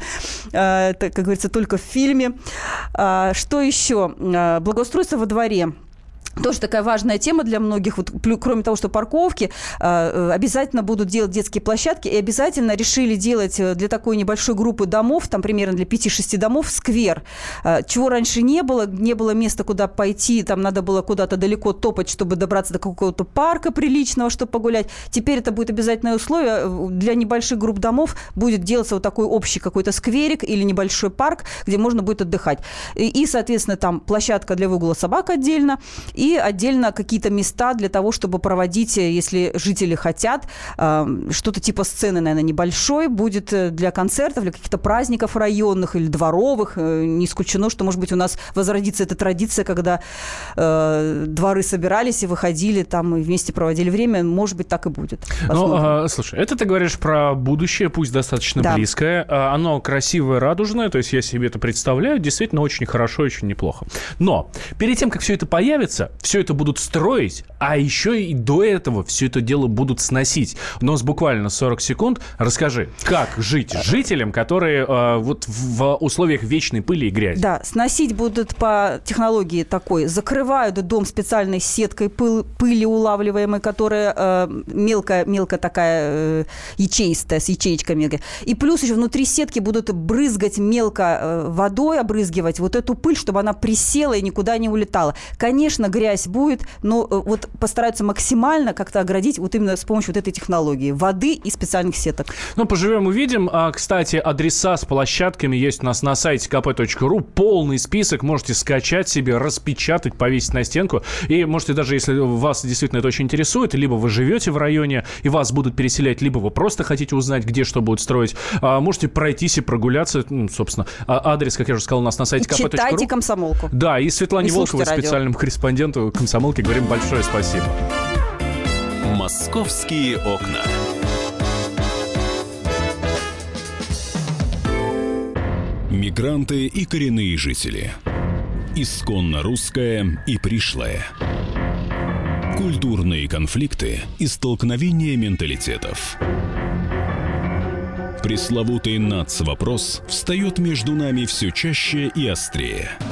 Это, как говорится, только в фильме. А, что еще? Благоустройство во дворе тоже такая важная тема для многих. Вот, кроме того, что парковки, э, обязательно будут делать детские площадки и обязательно решили делать э, для такой небольшой группы домов, там примерно для 5-6 домов, сквер. Э, чего раньше не было, не было места, куда пойти, там надо было куда-то далеко топать, чтобы добраться до какого-то парка приличного, чтобы погулять. Теперь это будет обязательное условие. Для небольших групп домов будет делаться вот такой общий какой-то скверик или небольшой парк, где можно будет отдыхать. И соответственно, там площадка для выгула собак отдельно, и отдельно какие-то места для того, чтобы проводить, э, если жители хотят, э, что-то типа сцены, наверное, небольшой, будет э, для концертов, для каких-то праздников районных или дворовых. Не исключено, что, может быть, у нас возродится эта традиция, когда дворы собирались и выходили там и вместе проводили время. Может быть, так и будет. Ну, а, слушай, это ты говоришь про будущее, пусть достаточно да. близкое. А, оно красивое, радужное, то есть я себе это представляю, действительно очень хорошо, очень неплохо. Но перед тем, как все это появится, все это будут строить, а еще и до этого все это дело будут сносить. У нас буквально 40 секунд. Расскажи, как жить жителям, которые э, вот в условиях вечной пыли и грязи? Да, сносить будут по технологии такой. Закрывают дом специальной сеткой пыл, пыли улавливаемой, которая э, мелкая, мелкая такая э, ячеистая, с ячеечками. И плюс еще внутри сетки будут брызгать мелко э, водой, обрызгивать вот эту пыль, чтобы она присела и никуда не улетала. Конечно, грязь грязь будет, но э, вот постараются максимально как-то оградить вот именно с помощью вот этой технологии воды и специальных сеток. Ну, поживем, увидим. А, кстати, адреса с площадками есть у нас на сайте kp.ru. Полный список можете скачать себе, распечатать, повесить на стенку. И можете даже, если вас действительно это очень интересует, либо вы живете в районе и вас будут переселять, либо вы просто хотите узнать, где что будут строить, а, можете пройтись и прогуляться. Ну, собственно, а, адрес, как я уже сказал, у нас на сайте kp.ru. Читайте комсомолку. Да, и Светлане Волковой, специальному корреспонденту комсомолки говорим большое спасибо. Московские окна. Мигранты и коренные жители. Исконно русская и пришлая. Культурные конфликты и столкновения менталитетов. Пресловутый НАЦ-вопрос встает между нами все чаще и острее –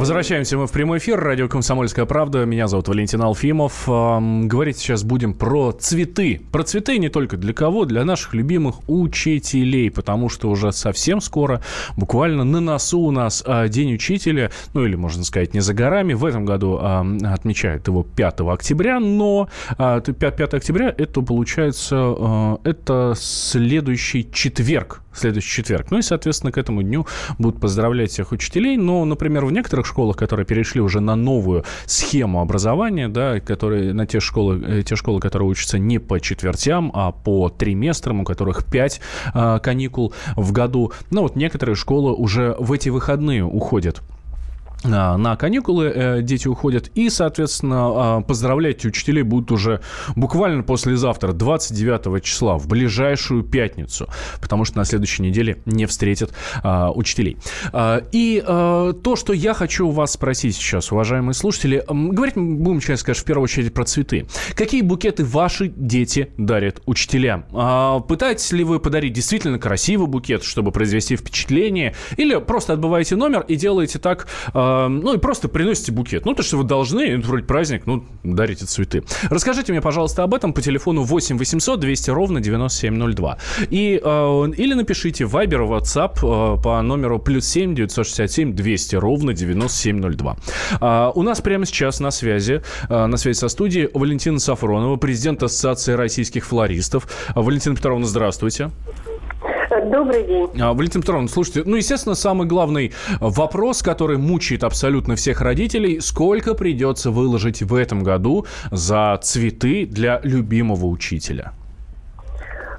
Возвращаемся мы в прямой эфир. Радио «Комсомольская правда». Меня зовут Валентин Алфимов. Говорить сейчас будем про цветы. Про цветы не только для кого, для наших любимых учителей. Потому что уже совсем скоро, буквально на носу у нас а, День учителя. Ну или, можно сказать, не за горами. В этом году а, отмечают его 5 октября. Но 5, а, 5 октября это получается, это следующий четверг следующий четверг. Ну и, соответственно, к этому дню будут поздравлять всех учителей. Но, например, в некоторых школах, которые перешли уже на новую схему образования, да, которые, на те школы, э, те школы, которые учатся не по четвертям, а по триместрам, у которых пять э, каникул в году. Ну вот некоторые школы уже в эти выходные уходят а, на каникулы э, дети уходят, и, соответственно, а, поздравлять учителей будут уже буквально послезавтра, 29 числа, в ближайшую пятницу, потому что на следующей неделе не встретят а, учителей. И то, что я хочу у вас спросить сейчас, уважаемые слушатели, говорить будем, сейчас, конечно, в первую очередь про цветы. Какие букеты ваши дети дарят учителям? Пытаетесь ли вы подарить действительно красивый букет, чтобы произвести впечатление, или просто отбываете номер и делаете так ну и просто приносите букет. Ну, то, что вы должны, это вроде праздник, ну, дарите цветы. Расскажите мне, пожалуйста, об этом по телефону 8 800 200 ровно 9702. И, э, или напишите в Viber, WhatsApp э, по номеру плюс 7 967 200 ровно 9702. Э, у нас прямо сейчас на связи, э, на связи со студией Валентина Сафронова, президент Ассоциации российских флористов. Валентина Петровна, здравствуйте. Добрый день. А, Валентин Петровна, слушайте, ну, естественно, самый главный вопрос, который мучает абсолютно всех родителей, сколько придется выложить в этом году за цветы для любимого учителя?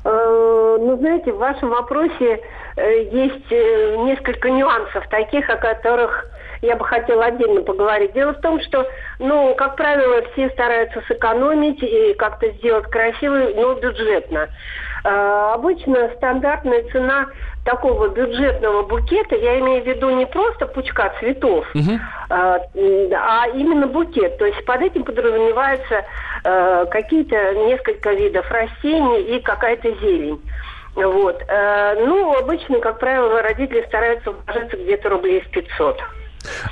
Э, ну, знаете, в вашем вопросе э, есть э, несколько нюансов, таких, о которых я бы хотела отдельно поговорить. Дело в том, что, ну, как правило, все стараются сэкономить и как-то сделать красиво, но бюджетно. Э, обычно стандартная цена такого бюджетного букета, я имею в виду не просто пучка цветов, угу. а, а именно букет. То есть под этим подразумеваются а, какие-то несколько видов растений и какая-то зелень. Вот. Ну, обычно, как правило, родители стараются вложиться где-то рублей в 500.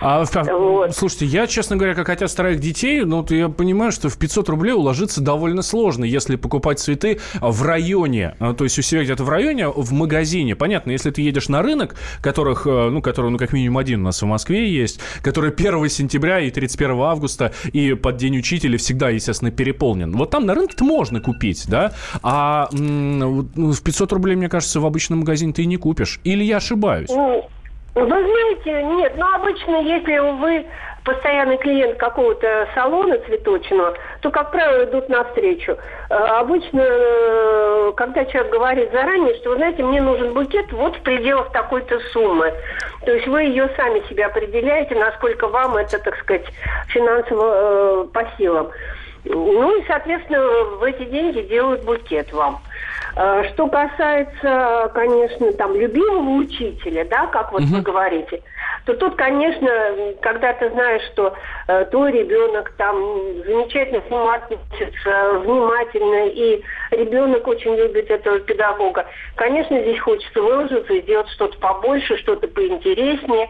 А, вот. Слушайте, я, честно говоря, как отец троих детей, ну, вот я понимаю, что в 500 рублей уложиться довольно сложно, если покупать цветы в районе, а, то есть у себя где-то в районе, в магазине. Понятно, если ты едешь на рынок, которых, э, ну, который, ну, как минимум один у нас в Москве есть, который 1 сентября и 31 августа и под День учителя всегда, естественно, переполнен. Вот там на рынке-то можно купить, да, а ну, в 500 рублей, мне кажется, в обычном магазине ты и не купишь. Или я ошибаюсь? Ну, вы знаете, нет, ну обычно, если вы постоянный клиент какого-то салона цветочного, то, как правило, идут навстречу. Э, обычно, э, когда человек говорит заранее, что, вы знаете, мне нужен букет вот в пределах такой-то суммы. То есть вы ее сами себе определяете, насколько вам это, так сказать, финансово э, по силам. Ну и, соответственно, в эти деньги делают букет вам. Э, что касается, конечно, там любимого учителя, да, как вот угу. вы говорите, то тут, конечно, когда ты знаешь, что э, твой ребенок там замечательно относится, внимательно, и ребенок очень любит этого педагога, конечно, здесь хочется выложиться и сделать что-то побольше, что-то поинтереснее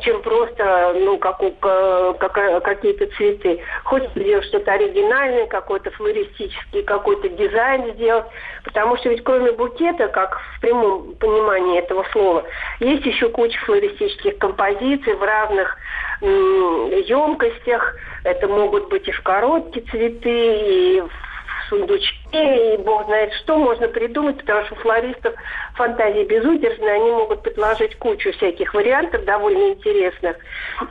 чем просто ну, как, как, какие-то цветы. Хочется сделать что-то оригинальное, какой-то флористический, какой-то дизайн сделать. Потому что ведь кроме букета, как в прямом понимании этого слова, есть еще куча флористических композиций в разных емкостях. Это могут быть и в коробке цветы, и в сундучке, и бог знает что можно придумать, потому что флористов фантазия безудержная, они могут предложить кучу всяких вариантов довольно интересных.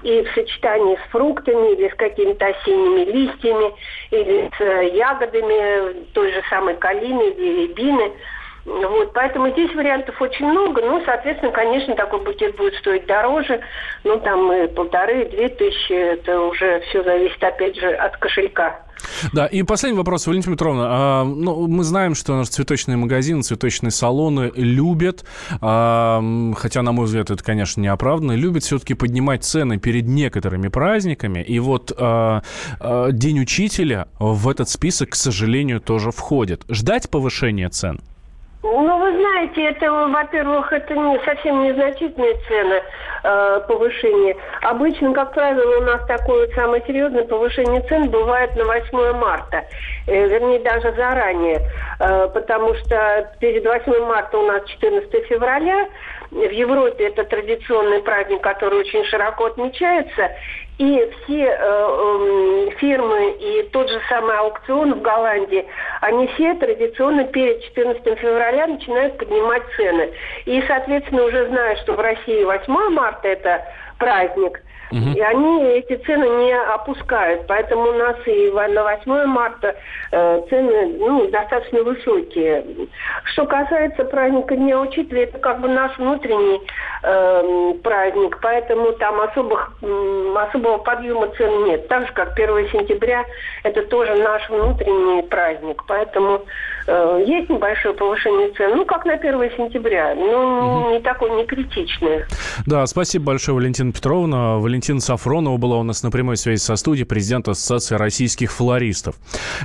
И в сочетании с фруктами, или с какими-то осенними листьями, или с э, ягодами той же самой калины или рябины – вот, поэтому здесь вариантов очень много. Ну, соответственно, конечно, такой букет будет стоить дороже. Ну, там и полторы, и две тысячи. Это уже все зависит, опять же, от кошелька. Да, и последний вопрос, Валентина Петровна. А, ну, мы знаем, что наши цветочные магазины, цветочные салоны любят, а, хотя, на мой взгляд, это, конечно, не оправданно, любят все-таки поднимать цены перед некоторыми праздниками. И вот а, а, День учителя в этот список, к сожалению, тоже входит. Ждать повышения цен? Ну, вы знаете, это, во-первых, это не совсем незначительные цены э, повышения. Обычно, как правило, у нас такое вот самое серьезное повышение цен бывает на 8 марта. Э, вернее, даже заранее. Э, потому что перед 8 марта у нас 14 февраля. В Европе это традиционный праздник, который очень широко отмечается. И все э, э, фирмы и тот же самый аукцион в Голландии, они все традиционно перед 14 февраля начинают поднимать цены. И, соответственно, уже зная, что в России 8 марта это праздник, Угу. И они эти цены не опускают. Поэтому у нас и на 8 марта э, цены ну, достаточно высокие. Что касается праздника Дня Учителя, это как бы наш внутренний э, праздник. Поэтому там особых, э, особого подъема цен нет. Так же, как 1 сентября, это тоже наш внутренний праздник. Поэтому есть небольшое повышение цен. Ну, как на 1 сентября. Ну, угу. не такое, не критичное. Да, спасибо большое, Валентина Петровна. Валентина Сафронова была у нас на прямой связи со студией, президент Ассоциации российских флористов.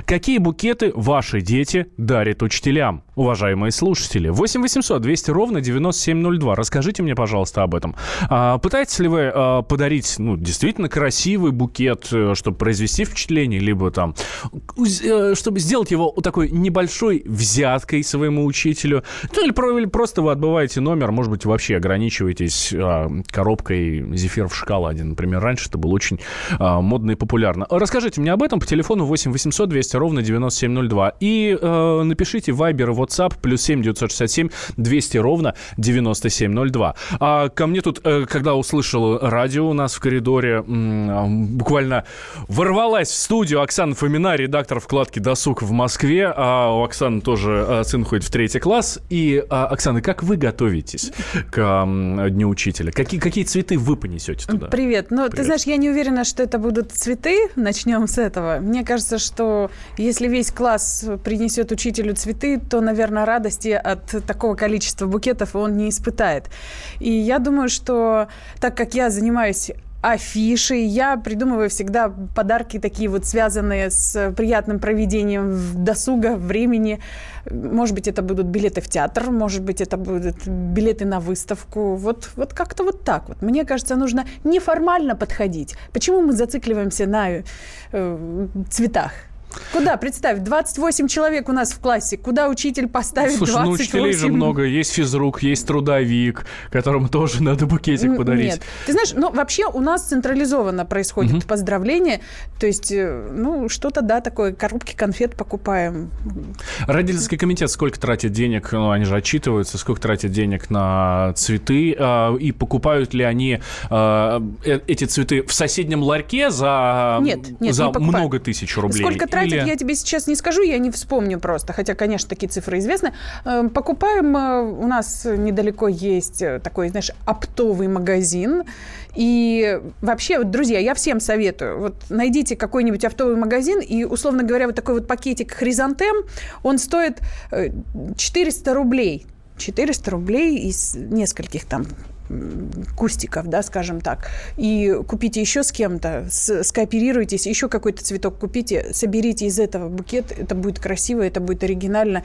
Какие букеты ваши дети дарят учителям? Уважаемые слушатели, 8 800 200 ровно 9702. Расскажите мне, пожалуйста, об этом. А, пытаетесь ли вы а, подарить, ну, действительно красивый букет, э, чтобы произвести впечатление, либо там, э, чтобы сделать его такой небольшой взяткой своему учителю? Ну, или, просто вы отбываете номер, может быть, вообще ограничиваетесь а, коробкой зефир в шоколаде, например. Раньше это было очень а, модно и популярно. Расскажите мне об этом по телефону 8 800 200 ровно 9702. И э, напишите Viber и WhatsApp плюс 7 967 200 ровно 9702. А ко мне тут, э, когда услышал радио у нас в коридоре, м- буквально ворвалась в студию Оксана Фомина, редактор вкладки «Досуг» в Москве. А у Оксаны тоже э, сын ходит в третий класс. И, э, Оксана, как вы готовитесь к Дню Учителя? Какие, какие цветы вы понесете туда? Привет. Ну, Привет. ты знаешь, я не уверена, что это будут цветы. Начнем с этого. Мне кажется, что если весь класс принесет учителю цветы, то, наверное, радости от такого количества букетов он не испытает. И я думаю, что так как я занимаюсь афиши. Я придумываю всегда подарки такие вот связанные с приятным проведением досуга, времени. Может быть, это будут билеты в театр, может быть, это будут билеты на выставку. Вот, вот как-то вот так вот. Мне кажется, нужно неформально подходить. Почему мы зацикливаемся на э, цветах? Куда, представь, 28 человек у нас в классе. Куда учитель поставит Слушай, 28? ну учителей же много. Есть физрук, есть трудовик, которому тоже надо букетик подарить. Нет. Ты знаешь, ну вообще у нас централизованно происходит угу. поздравление. То есть, э, ну, что-то, да, такое, коробки конфет покупаем. Родительский комитет сколько тратит денег, ну, они же отчитываются, сколько тратят денег на цветы, э, и покупают ли они э, э эти цветы в соседнем ларьке за, нет, нет, за много тысяч рублей? Сколько тратят тратят, я тебе сейчас не скажу, я не вспомню просто. Хотя, конечно, такие цифры известны. Эм, покупаем, э, у нас недалеко есть э, такой, знаешь, оптовый магазин. И вообще, друзья, я всем советую. Вот найдите какой-нибудь оптовый магазин, и, условно говоря, вот такой вот пакетик хризантем, он стоит 400 э, рублей. 400 рублей из нескольких там кустиков, да, скажем так, и купите еще с кем-то, скооперируйтесь, еще какой-то цветок купите, соберите из этого букет, это будет красиво, это будет оригинально,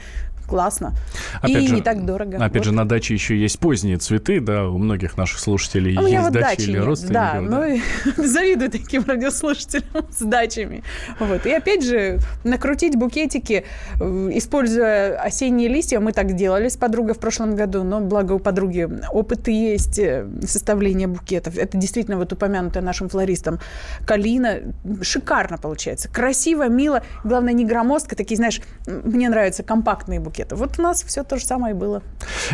классно. Опять и же, не так дорого. Опять вот. же, на даче еще есть поздние цветы, да, у многих наших слушателей а есть вот дачи или нет. родственники. Да, да. ну [laughs] завидую таким радиослушателям с дачами. Вот. И опять же, накрутить букетики, э, используя осенние листья, мы так делали с подругой в прошлом году, но благо у подруги опыт есть э, составления букетов. Это действительно вот упомянутая нашим флористом калина. Шикарно получается. Красиво, мило. Главное, не громоздко. Такие, знаешь, мне нравятся компактные букеты букета. Вот у нас все то же самое было.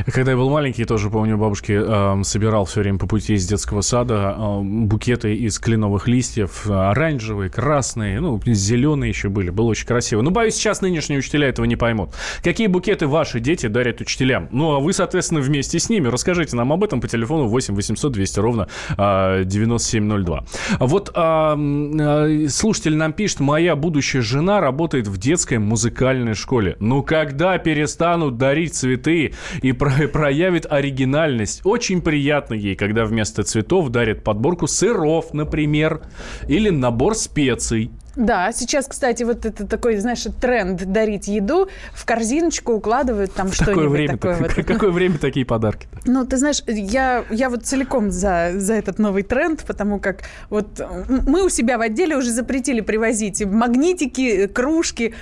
Когда я был маленький, тоже помню, бабушки э, собирал все время по пути из детского сада э, букеты из кленовых листьев, оранжевые, красные, ну, зеленые еще были. Было очень красиво. Но, боюсь, сейчас нынешние учителя этого не поймут. Какие букеты ваши дети дарят учителям? Ну, а вы, соответственно, вместе с ними. Расскажите нам об этом по телефону 8 800 200 ровно э, 9702. Вот э, э, слушатель нам пишет, моя будущая жена работает в детской музыкальной школе. Ну, когда перед перестанут дарить цветы и про проявит оригинальность. Очень приятно ей, когда вместо цветов дарят подборку сыров, например, или набор специй. Да, сейчас, кстати, вот это такой, знаешь, тренд дарить еду в корзиночку укладывают там что-нибудь время такое. Вот. Какое время такие подарки? -то? Ну, ты знаешь, я, я вот целиком за, за этот новый тренд, потому как вот мы у себя в отделе уже запретили привозить магнитики, кружки,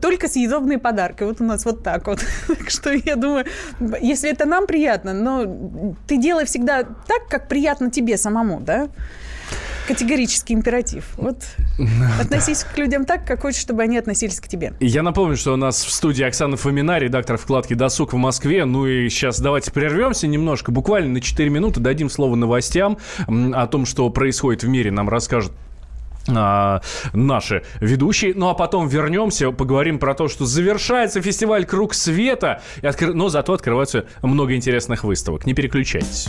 только съедобные подарки. Вот у нас вот так вот. [laughs] Так что я думаю, если это нам приятно, но ты делай всегда так, как приятно тебе самому, да? Категорический императив. Вот [laughs] относись к людям так, как хочешь, чтобы они относились к тебе. Я напомню, что у нас в студии Оксана Фомина, редактор вкладки «Досуг» в Москве. Ну и сейчас давайте прервемся немножко, буквально на 4 минуты, дадим слово новостям о том, что происходит в мире. Нам расскажут а, наши ведущие. Ну а потом вернемся, поговорим про то, что завершается фестиваль «Круг света», откр... но зато открываются много интересных выставок. Не переключайтесь.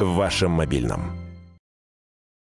В вашем мобильном.